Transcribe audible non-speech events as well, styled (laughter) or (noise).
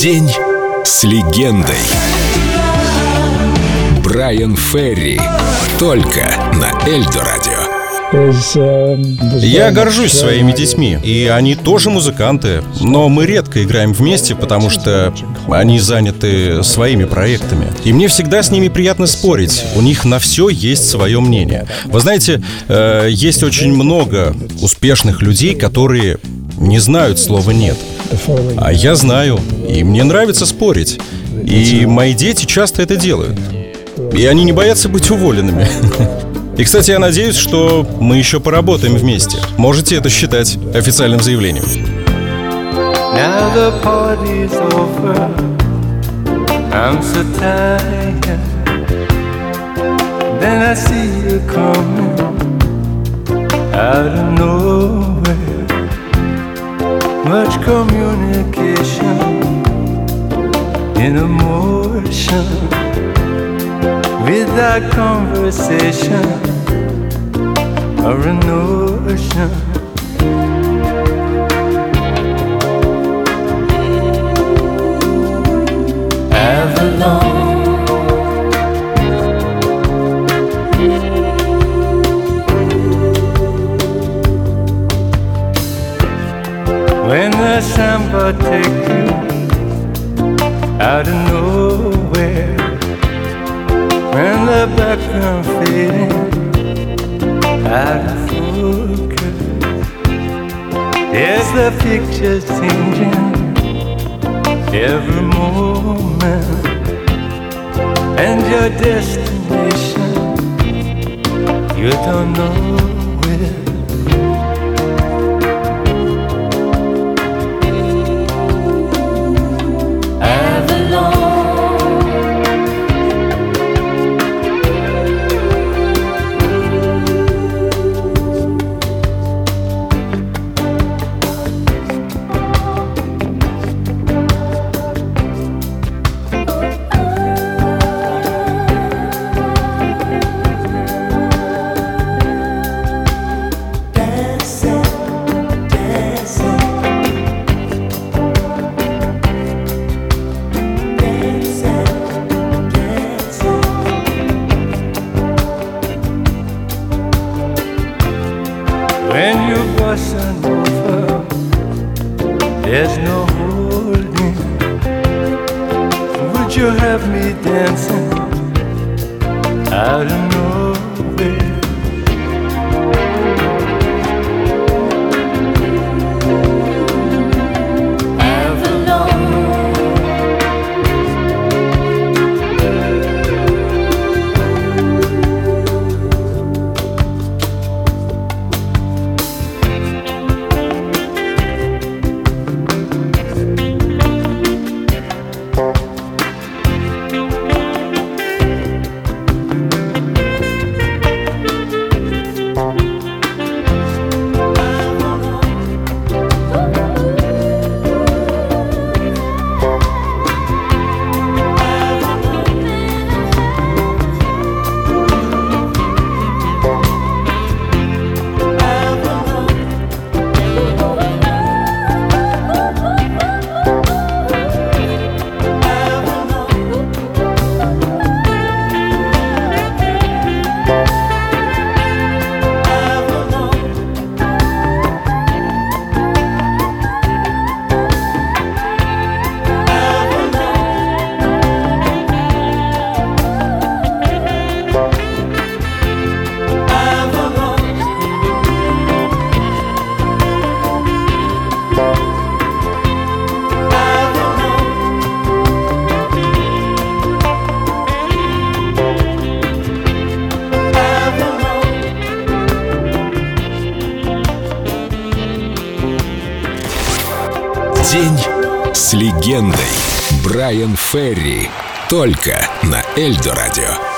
День с легендой. Брайан Ферри. Только на Эльдо Радио. Я горжусь своими детьми, и они тоже музыканты, но мы редко играем вместе, потому что они заняты своими проектами. И мне всегда с ними приятно спорить, у них на все есть свое мнение. Вы знаете, э, есть очень много успешных людей, которые не знают слова «нет». А я знаю, и мне нравится спорить. И мои дети часто это делают. И они не боятся быть уволенными. (laughs) И, кстати, я надеюсь, что мы еще поработаем вместе. Можете это считать официальным заявлением. Out of nowhere. Much communication in emotion without conversation or a notion. Samba take you out of nowhere. When the background fading out of focus There's the pictures changing every moment? And your destination You don't know over, there's no holding. Would you have me dancing I don't nowhere? День с легендой. Брайан Ферри. Только на Эльдо Радио.